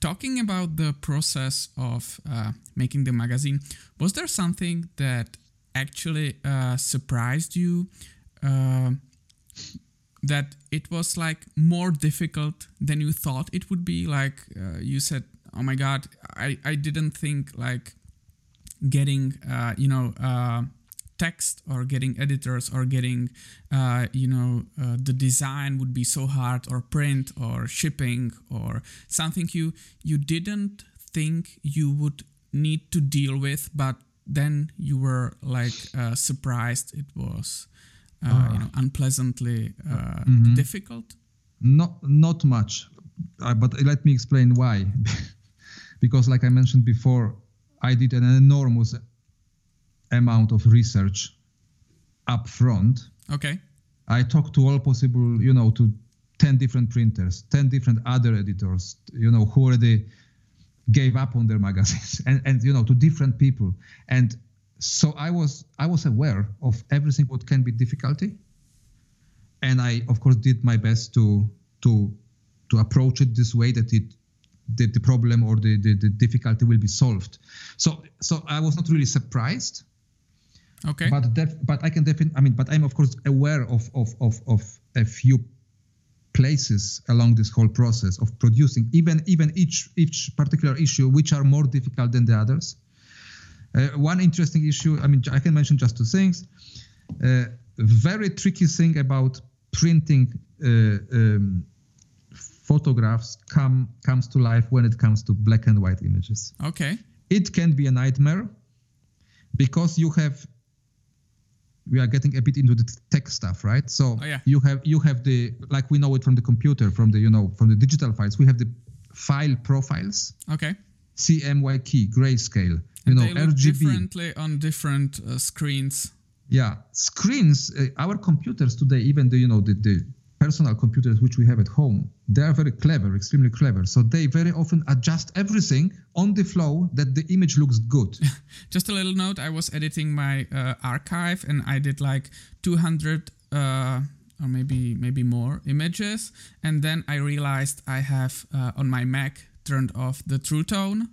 talking about the process of uh, making the magazine, was there something that actually uh, surprised you? Uh, that it was like more difficult than you thought it would be. Like uh, you said, oh my god, I I didn't think like getting uh, you know uh, text or getting editors or getting uh, you know uh, the design would be so hard or print or shipping or something you you didn't think you would need to deal with but then you were like uh, surprised it was uh, you know unpleasantly mm-hmm. difficult? Not not much but let me explain why. Because like i mentioned before I did an enormous amount of research up front. Okay. I talked to all possible, you know, to 10 different printers, 10 different other editors, you know, who already gave up on their magazines and, and you know, to different people. And so I was I was aware of everything what can be difficulty. And I of course did my best to to to approach it this way that it the, the problem or the, the, the difficulty will be solved. So so I was not really surprised. Okay. But def, but I can definitely I mean but I'm of course aware of of of of a few places along this whole process of producing even even each each particular issue which are more difficult than the others. Uh, one interesting issue I mean I can mention just two things. Uh, very tricky thing about printing uh, um, photographs come comes to life when it comes to black and white images. Okay. It can be a nightmare because you have we are getting a bit into the tech stuff, right? So oh, yeah. you have you have the like we know it from the computer, from the you know from the digital files. We have the file profiles. Okay. CMYK, grayscale. You and know they look RGB. differently on different uh, screens. Yeah, screens. Uh, our computers today, even the you know the, the personal computers which we have at home, they are very clever, extremely clever. So they very often adjust everything on the flow that the image looks good. Just a little note: I was editing my uh, archive and I did like 200 uh, or maybe maybe more images, and then I realized I have uh, on my Mac turned off the True Tone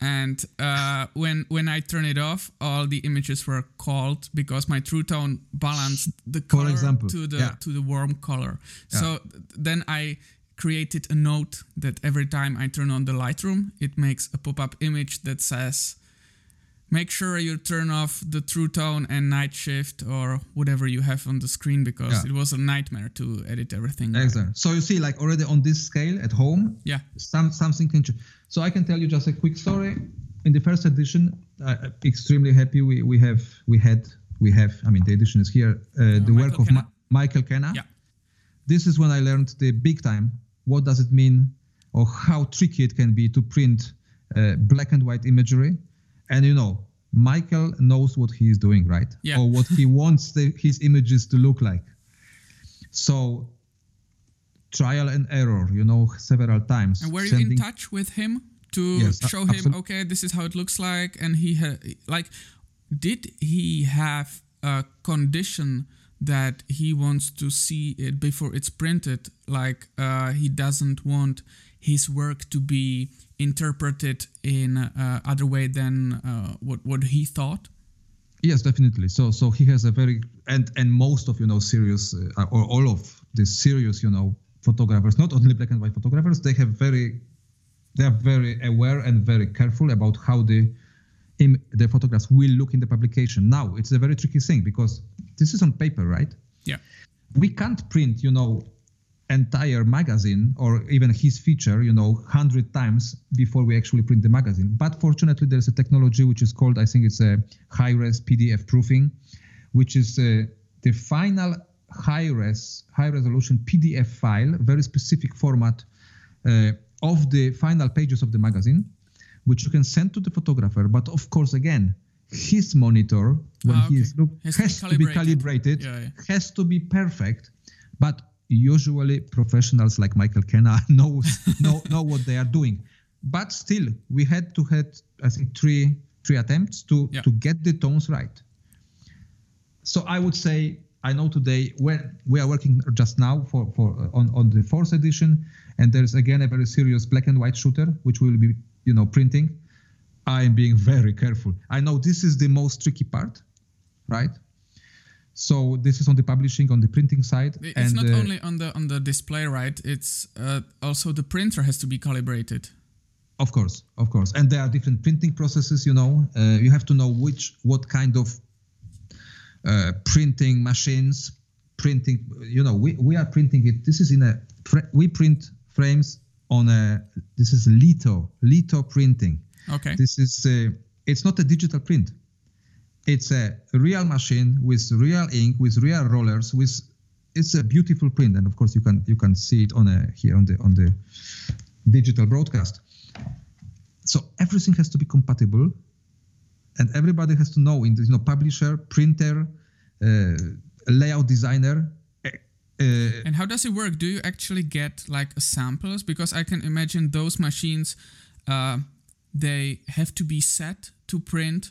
and uh, when when I turn it off, all the images were called because my True Tone balanced the color example, to the yeah. to the warm color. Yeah. So then I created a note that every time I turn on the Lightroom, it makes a pop-up image that says, "Make sure you turn off the True Tone and Night Shift or whatever you have on the screen because Yeah. it was a nightmare to edit everything." Exactly. So you see, like already on this scale at home, Yeah. some something can change. So I can tell you just a quick story. In the first edition, uh, extremely happy we, we have we had we have. I mean, the edition is here. Uh, the work of. Ma- Michael Kenna. Yeah. This is when I learned the big time. What does it mean, or how tricky it can be to print uh, black and white imagery? And you know, Michael knows what he is doing, right? Yeah. Or what he wants the, his images to look like. So trial and error, you know, several times. And were you in touch with him to Yes, show him, absolute- okay, this is how it looks like? And he had, like, did he have a condition that he wants to see it before it's printed? Like, uh, he doesn't want his work to be interpreted in uh, other way than uh, what what he thought. Yes, definitely. So so he has a very and and most of you know serious uh, or all of the serious you know photographers, not only black and white photographers, they have very they are very aware and very careful about how the im- the photographs will look in the publication. Now it's a very tricky thing because this is on paper, right? Yeah. we can't print you know entire magazine or even his feature you know 100 times before we actually print the magazine but fortunately there's a technology which is called i think it's a high res pdf proofing which is uh, the final high res high resolution pdf file very specific format uh, of the final pages of the magazine which you can send to the photographer but of course again his monitor when Ah, he okay. is look Has has, to be to be calibrated. calibrated Yeah, yeah. has to be perfect but usually professionals like michael kenna know know know what they are doing. But still we had to had i think three three attempts to Yeah. to get the tones right. So i would say i know today when we are working just now for for uh, on on the fourth edition and there's again a very serious black and white shooter which will be you know printing. I am being very careful. I know this is the most tricky part right so this is on the publishing on the printing side it's not uh, only on the on the display right? It's uh, also the printer has to be calibrated. Of course of course. And there are different printing processes you know. Uh, you have to know which what kind of uh, printing machines printing you know we, we are printing it. This is in a we print frames on a this is litho litho printing. Okay. This is a, it's not a digital print it's a real machine with real ink with real rollers with it's a beautiful print and of course you can you can see it on a here on the on the digital broadcast. So everything has to be compatible and everybody has to know in you know publisher printer uh, layout designer uh, and how does it work? Do you actually get like samples? Because i can imagine those machines uh, they have to be set to print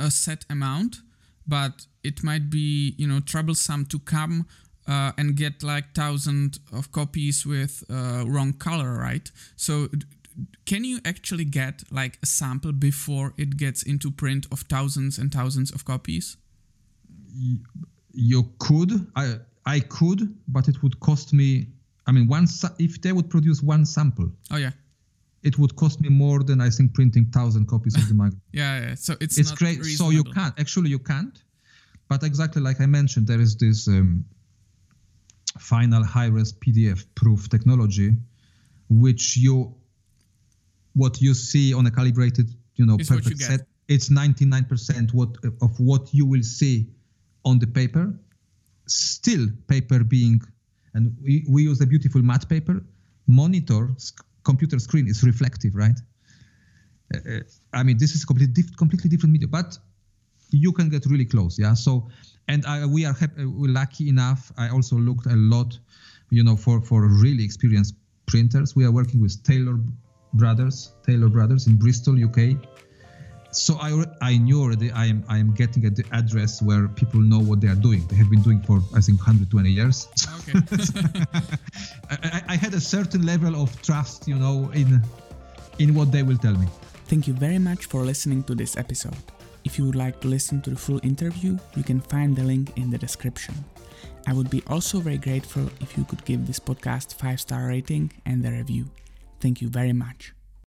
a set amount but it might be you know troublesome to come uh, and get like thousand of copies with uh, wrong color right? So can you actually get like a sample before it gets into print of thousands and thousands of copies? You could. I i could but it would cost me i mean one if they would produce one sample. Oh yeah it would cost me more than i think printing thousand copies of the magazine. Yeah, yeah so it's it's great. Reasonable. so you can't actually you can't. But exactly like i mentioned there is this um, final high res pdf proof technology which you what you see on a calibrated you know Is perfect set it's 99% what of what you will see on the paper. Still paper being and we, we use a beautiful matte paper monitor computer screen is reflective right? Uh, i mean this is completely, diff- completely different media but you can get really close yeah? So and I, we are happy, we're lucky enough i also looked a lot you know for for really experienced printers. We are working with taylor brothers taylor brothers in bristol uk so I, I knew already I am I am getting at the address where people know what they are doing. They have been doing for I think 120 years. Okay. I, I had a certain level of trust, you know, in in what they will tell me. Thank you very much for listening to this episode. If you would like to listen to the full interview, you can find the link in the description. I would be also very grateful if you could give this podcast 5 star rating and a review. Thank you very much.